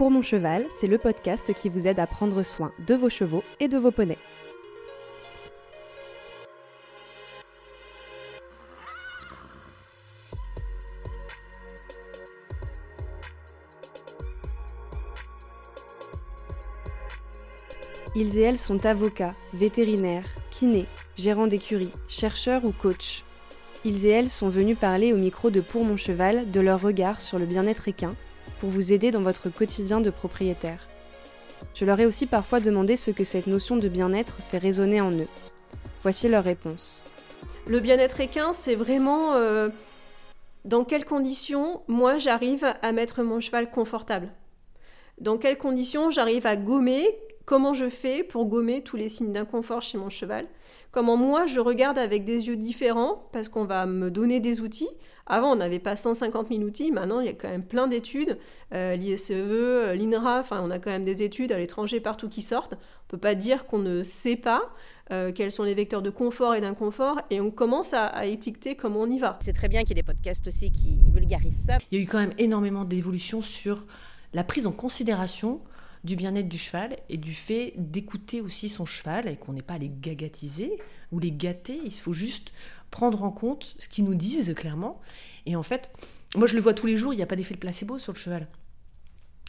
Pour mon cheval, c'est le podcast qui vous aide à prendre soin de vos chevaux et de vos poneys. Ils et elles sont avocats, vétérinaires, kinés, gérants d'écurie, chercheurs ou coachs. Ils et elles sont venus parler au micro de Pour mon cheval de leur regard sur le bien-être équin pour vous aider dans votre quotidien de propriétaire. Je leur ai aussi parfois demandé ce que cette notion de bien-être fait résonner en eux. Voici leur réponse. Le bien-être équin, c'est vraiment euh, dans quelles conditions moi j'arrive à mettre mon cheval confortable? Dans quelles conditions j'arrive à gommer comment je fais pour gommer tous les signes d'inconfort chez mon cheval, comment moi je regarde avec des yeux différents, parce qu'on va me donner des outils. Avant, on n'avait pas 150 000 outils, maintenant il y a quand même plein d'études, euh, l'ISEE, euh, l'INRA, enfin on a quand même des études à l'étranger partout qui sortent. On ne peut pas dire qu'on ne sait pas euh, quels sont les vecteurs de confort et d'inconfort, et on commence à, à, étiqueter comment on y va. C'est très bien qu'il y ait des podcasts aussi qui vulgarisent ça. Il y a eu quand même énormément d'évolutions sur la prise en considération du bien-être du cheval et du fait d'écouter aussi son cheval et qu'on n'est pas à les gagatiser ou les gâter. Il faut juste prendre en compte ce qu'ils nous disent clairement. Et en fait, moi je le vois tous les jours, il n'y a pas d'effet de placebo sur le cheval.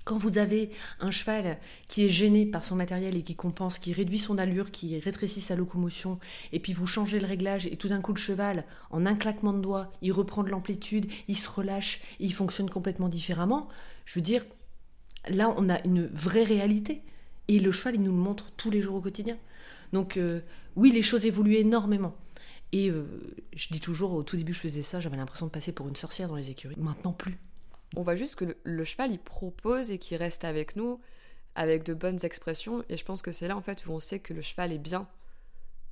Quand vous avez un cheval qui est gêné par son matériel et qui compense, qui réduit son allure, qui rétrécit sa locomotion, et puis vous changez le réglage, et tout d'un coup le cheval, en un claquement de doigts, il reprend de l'amplitude, il se relâche, il fonctionne complètement différemment, je veux dire, Là, on a une vraie réalité. Et le cheval, il nous le montre tous les jours au quotidien. Donc, euh, oui, les choses évoluent énormément. Et euh, je dis toujours, au tout début, je faisais ça, j'avais l'impression de passer pour une sorcière dans les écuries. Maintenant, plus. On voit juste que le, cheval, il propose et qu'il reste avec nous avec de bonnes expressions. Et je pense que c'est là, en fait, où on sait que le cheval est bien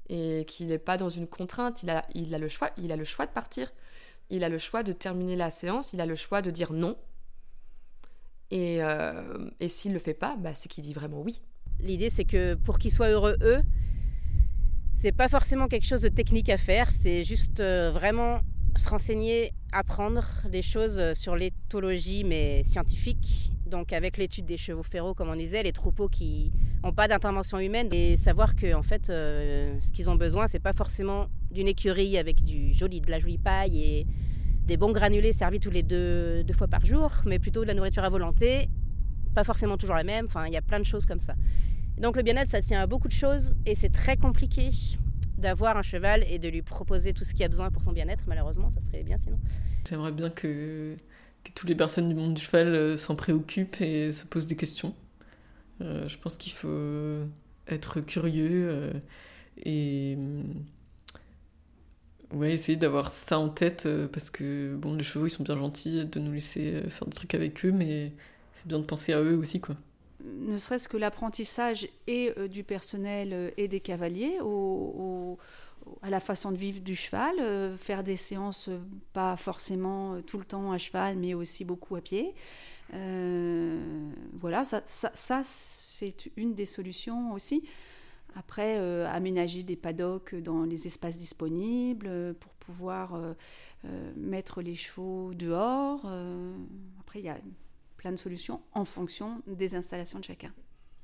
et qu'il n'est pas dans une contrainte. Il a, il a le choix. Il a le choix de partir. Il a le choix de terminer la séance. Il a le choix de dire non et, euh, et s'il le fait pas, bah, c'est qu'il dit vraiment oui. L'idée, c'est que pour qu'ils soient heureux, eux, c'est pas forcément quelque chose de technique à faire, c'est juste euh, vraiment se renseigner, apprendre des choses sur l'éthologie, mais scientifique. Donc, avec l'étude des chevaux férots, comme on disait, les troupeaux qui n'ont pas d'intervention humaine, et savoir que, en fait, euh, ce qu'ils ont besoin, c'est pas forcément d'une écurie avec du joli, de la jolie paille et des bons granulés servis tous les deux, deux fois par jour, mais plutôt de la nourriture à volonté, pas forcément toujours la même, enfin il y a plein de choses comme ça. Donc le bien-être, ça tient à beaucoup de choses et c'est très compliqué d'avoir un cheval et de lui proposer tout ce qu'il a besoin pour son bien-être, malheureusement, ça serait bien sinon. J'aimerais bien que, que toutes les personnes du monde du cheval euh, s'en préoccupent et se posent des questions. Euh, je pense qu'il faut être curieux euh, et Ouais, essayer d'avoir ça en tête euh, parce que bon, les chevaux ils sont bien gentils de nous laisser euh, faire des trucs avec eux, mais c'est bien de penser à eux aussi quoi. Ne serait-ce que l'apprentissage et euh, du personnel et des cavaliers à la façon de vivre du cheval, faire des séances pas forcément tout le temps à cheval, mais aussi beaucoup à pied. voilà, ça, ça c'est une des solutions aussi. Après, euh, aménager des paddocks dans les espaces disponibles euh, pour pouvoir euh, mettre les chevaux dehors. après, il y a plein de solutions en fonction des installations de chacun.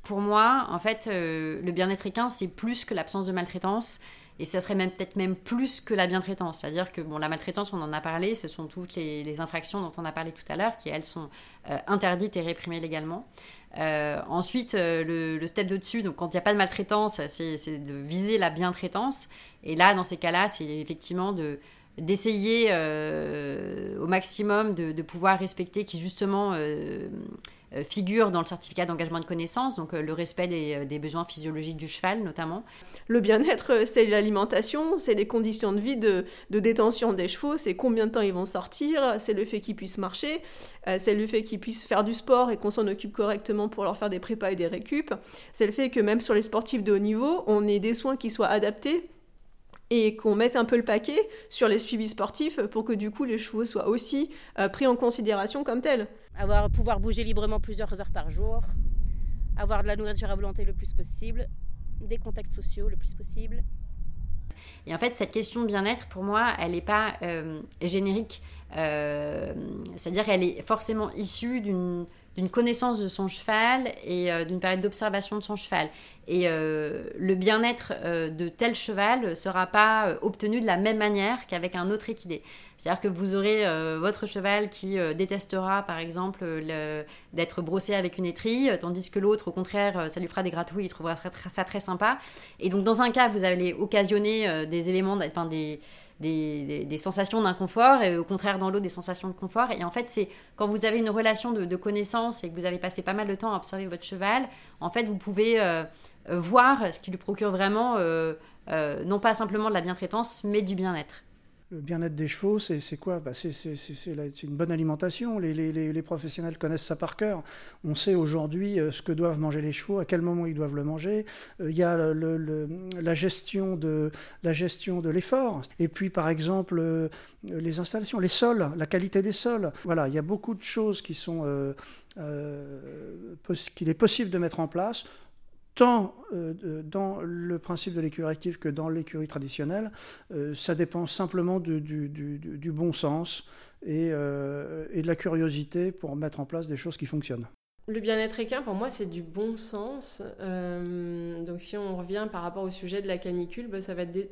Pour moi, en fait, le bien-être équin, c'est plus que l'absence de maltraitance. Et ça serait même peut-être même plus que la bien-traitance. C'est-à-dire que bon, la maltraitance, on en a parlé, ce sont toutes les, infractions dont on a parlé tout à l'heure, qui elles sont interdites et réprimées légalement. Euh, ensuite, euh, le, step de dessus, donc quand il n'y a pas de maltraitance, c'est de viser la bientraitance. Et là, dans ces cas-là, c'est effectivement de d'essayer euh, au maximum de, pouvoir respecter qui justement euh, figure dans le certificat d'engagement de connaissance, donc euh, le respect euh, des, besoins physiologiques du cheval notamment. Le bien-être, c'est l'alimentation, c'est les conditions de vie de, détention des chevaux, c'est combien de temps ils vont sortir, c'est le fait qu'ils puissent marcher, c'est le fait qu'ils puissent faire du sport et qu'on s'en occupe correctement pour leur faire des prépas et des récup, c'est le fait que même sur les sportifs de haut niveau, on ait des soins qui soient adaptés et qu'on mette un peu le paquet sur les suivis sportifs pour que du coup les chevaux soient aussi pris en considération comme tels avoir, pouvoir bouger librement plusieurs heures par jour, avoir de la nourriture à volonté le plus possible, des contacts sociaux le plus possible. Et en fait, cette question de bien-être, pour moi, elle n'est pas euh, générique. Euh, c'est-à-dire qu'elle est forcément issue d'une d'une connaissance de son cheval et d'une période d'observation de son cheval. Et le bien-être de tel cheval ne sera pas obtenu de la même manière qu'avec un autre équidé. C'est-à-dire que vous aurez euh, votre cheval qui euh, détestera, par exemple, d'être brossé avec une étrille, tandis que l'autre, au contraire, euh, ça lui fera des gratouilles, il trouvera ça très, sympa. Et donc, dans un cas, vous allez occasionner des éléments, enfin, des, des, sensations d'inconfort, et au contraire, dans l'autre, des sensations de confort. Et en fait, c'est quand vous avez une relation de, de, connaissance et que vous avez passé pas mal de temps à observer votre cheval, en fait, vous pouvez voir ce qui lui procure vraiment, non pas simplement de la bientraitance, mais du bien-être. Le bien-être des chevaux, c'est quoi? Bah C'est une bonne alimentation. Les, professionnels connaissent ça par cœur. On sait aujourd'hui euh, ce que doivent manger les chevaux, à quel moment ils doivent le manger. Euh, il y a la gestion de l'effort. Et puis, par exemple, euh, les installations, les sols, la qualité des sols. Voilà, il y a beaucoup de choses qui qu'il est possible de mettre en place tant euh, dans le principe de l'écurie active que dans l'écurie traditionnelle, euh, ça dépend simplement du, bon sens euh, et, de la curiosité pour mettre en place des choses qui fonctionnent. Le bien-être équin, pour moi, c'est du bon sens. donc, si on revient par rapport au sujet de la canicule, bah, ça va être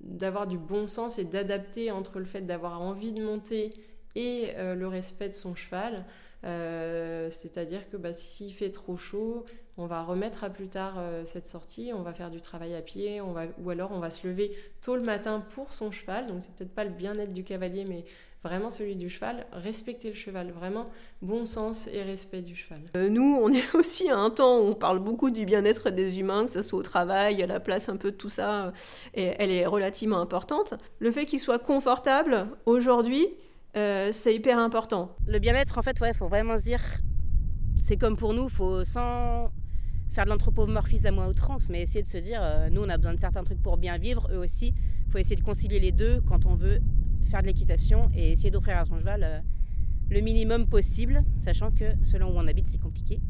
d'avoir du bon sens et d'adapter entre le fait d'avoir envie de monter et le respect de son cheval. C'est-à-dire que bah, s'il fait trop chaud, on va remettre à plus tard euh, cette sortie, on va faire du travail à pied, on va, ou alors on va se lever tôt le matin pour son cheval, donc c'est peut-être pas le bien-être du cavalier, mais vraiment celui du cheval, respecter le cheval, vraiment bon sens et respect du cheval. Euh, nous, on est aussi à un temps où on parle beaucoup du bien-être des humains, que ce soit au travail, à la place un peu de tout ça, euh, et elle est relativement importante. Le fait qu'il soit confortable aujourd'hui, c'est hyper important. Le bien-être, en fait, ouais, faut vraiment se dire, c'est comme pour nous, faut sans faire de l'anthropomorphisme à moi outrance, mais essayer de se dire, euh, nous on a besoin de certains trucs pour bien vivre, eux aussi. Il faut essayer de concilier les deux quand on veut faire de l'équitation et essayer d'offrir à son cheval euh, le minimum possible, sachant que selon où on habite, c'est compliqué.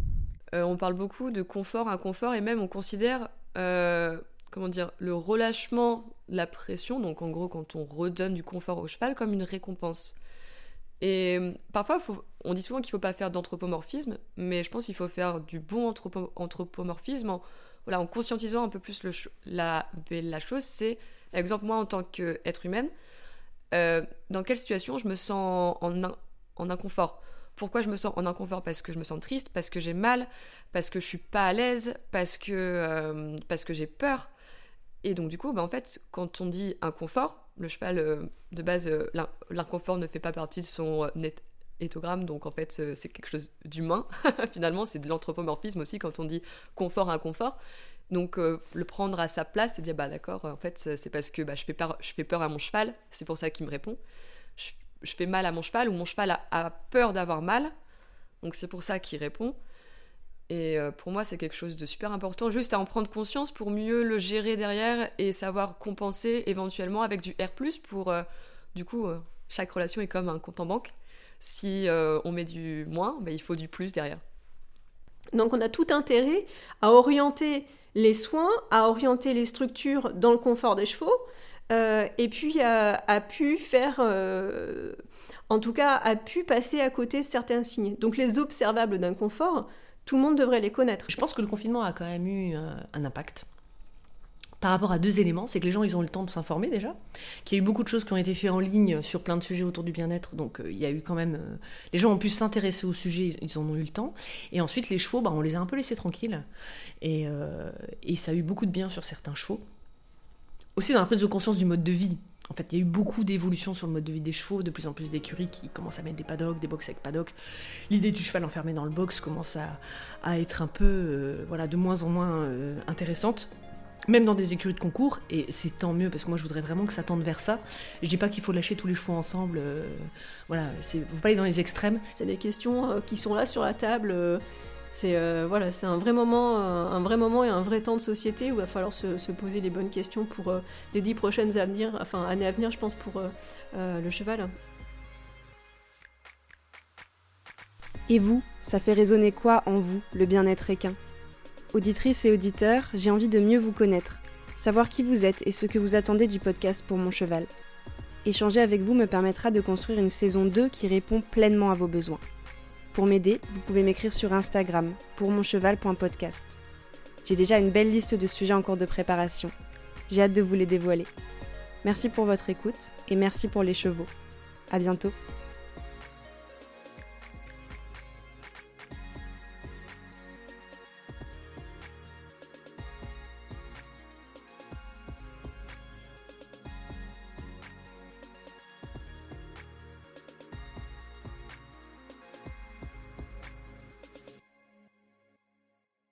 Euh, on parle beaucoup de confort, inconfort, et même on considère, comment dire, le relâchement, la pression, donc en gros quand on redonne du confort au cheval, comme une récompense. Et parfois, on dit souvent qu'il ne faut pas faire d'anthropomorphisme, mais je pense qu'il faut faire du bon anthropomorphisme en, voilà, en conscientisant un peu plus le, la, chose. C'est, exemple, moi en tant qu'être humaine, euh, dans quelle situation je me sens en, en inconfort? Pourquoi je me sens en inconfort? Parce que je me sens triste, parce que j'ai mal, parce que je suis pas à l'aise, parce que, euh, que j'ai peur. Et donc du coup, bah, en fait, quand on dit inconfort, le cheval, euh, de base, l'inconfort ne fait pas partie de son donc en fait, c'est quelque chose d'humain. Finalement, c'est de l'anthropomorphisme aussi quand on dit confort, inconfort. Donc, le prendre à sa place et dire, bah d'accord, en fait, c'est parce que bah, je, fais peur, je fais peur à mon cheval, c'est pour ça qu'il me répond. Je, fais mal à mon cheval ou mon cheval a peur d'avoir mal, donc c'est pour ça qu'il répond. Et euh, pour moi, c'est quelque chose de super important, juste à en prendre conscience pour mieux le gérer derrière et savoir compenser éventuellement avec du R+, pour, euh, du coup, euh, chaque relation est comme un compte en banque. Si on met du moins, ben, il faut du plus derrière. Donc on a tout intérêt à orienter les soins, à orienter les structures dans le confort des chevaux, et puis à, pu faire en tout cas, a pu passer à côté certains signes. Donc les observables d'un confort, tout le monde devrait les connaître. Je pense que le confinement a quand même eu euh, un impact par rapport à deux éléments, c'est que les gens ils ont eu le temps de s'informer déjà, qu'il y a eu beaucoup de choses qui ont été faites en ligne sur plein de sujets autour du bien-être, donc euh, il y a eu quand même, euh, les gens ont pu s'intéresser au sujet, ils en ont eu le temps, et ensuite les chevaux, bah, on les a un peu laissés tranquilles, et, et ça a eu beaucoup de bien sur certains chevaux. Aussi dans la prise de conscience du mode de vie, en fait, il y a eu beaucoup d'évolutions sur le mode de vie des chevaux, de plus en plus d'écuries qui commencent à mettre des paddocks, des box avec paddock. L'idée du cheval enfermé dans le box commence à, être un peu, euh, voilà, de moins en moins euh, intéressante. Même dans des écuries de concours, et c'est tant mieux parce que moi je voudrais vraiment que ça tende vers ça. Je dis pas qu'il faut lâcher tous les chevaux ensemble, euh, voilà, c'est, faut pas aller dans les extrêmes. C'est des questions qui sont là sur la table c'est euh, voilà, c'est un vrai moment, un, vrai moment et un vrai temps de société où il va falloir se, poser les bonnes questions pour euh, les dix prochaines années, enfin années à venir, je pense, pour euh, le cheval. Et vous, ça fait résonner quoi en vous, le bien-être équin auditrices et auditeurs, j'ai envie de mieux vous connaître, savoir qui vous êtes et ce que vous attendez du podcast pour mon cheval. Échanger avec vous me permettra de construire une saison 2 qui répond pleinement à vos besoins. Pour m'aider, vous pouvez m'écrire sur Instagram pourmoncheval.podcast. J'ai déjà une belle liste de sujets en cours de préparation. J'ai hâte de vous les dévoiler. Merci pour votre écoute et merci pour les chevaux. À bientôt.